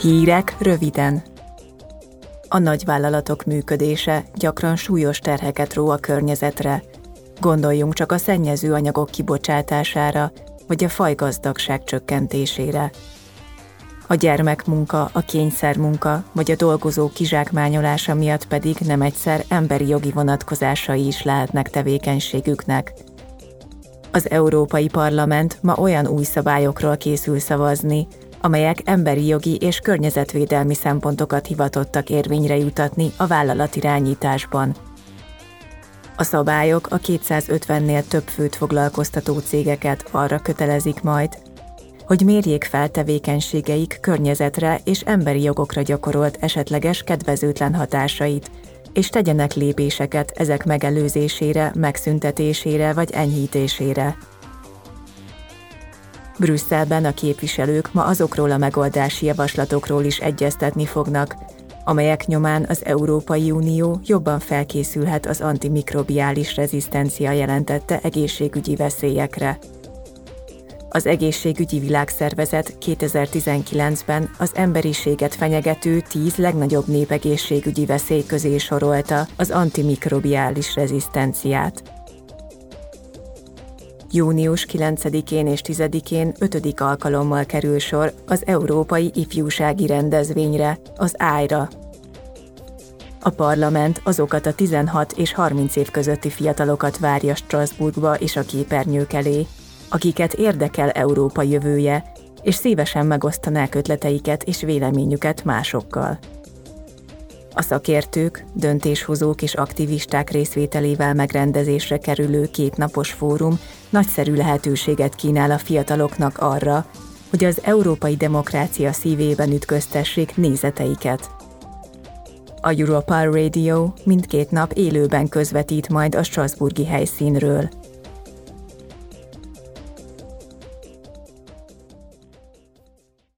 Hírek röviden. A nagyvállalatok működése gyakran súlyos terheket ró a környezetre. Gondoljunk csak a szennyező anyagok kibocsátására, vagy a fajgazdagság csökkentésére. A gyermekmunka, a kényszermunka vagy a dolgozó kizsákmányolása miatt pedig nem egyszer emberi jogi vonatkozásai is lehetnek tevékenységüknek. Az Európai Parlament ma olyan új szabályokról készül szavazni, amelyek emberi jogi és környezetvédelmi szempontokat hivatottak érvényre jutatni a vállalatirányításban. A szabályok a 250-nél több főt foglalkoztató cégeket arra kötelezik majd, hogy mérjék fel tevékenységeik környezetre és emberi jogokra gyakorolt esetleges kedvezőtlen hatásait, és tegyenek lépéseket ezek megelőzésére, megszüntetésére vagy enyhítésére. Brüsszelben a képviselők ma azokról a megoldási javaslatokról is egyeztetni fognak, amelyek nyomán az Európai Unió jobban felkészülhet az antimikrobiális rezisztencia jelentette egészségügyi veszélyekre. Az Egészségügyi Világszervezet 2019-ben az emberiséget fenyegető 10 legnagyobb népegészségügyi veszély közé sorolta az antimikrobiális rezisztenciát. Június 9-én és 10-én 5. alkalommal kerül sor az Európai Ifjúsági Rendezvényre, az ájra. A parlament azokat a 16 és 30 év közötti fiatalokat várja Strasbourgba és a képernyők elé, akiket érdekel Európa jövője, és szívesen megosztanák ötleteiket és véleményüket másokkal. A szakértők, döntéshozók és aktivisták részvételével megrendezésre kerülő kétnapos fórum nagyszerű lehetőséget kínál a fiataloknak arra, hogy az európai demokrácia szívében ütköztessék nézeteiket. A Europa Radio mindkét nap élőben közvetít majd a Strasburgi helyszínről –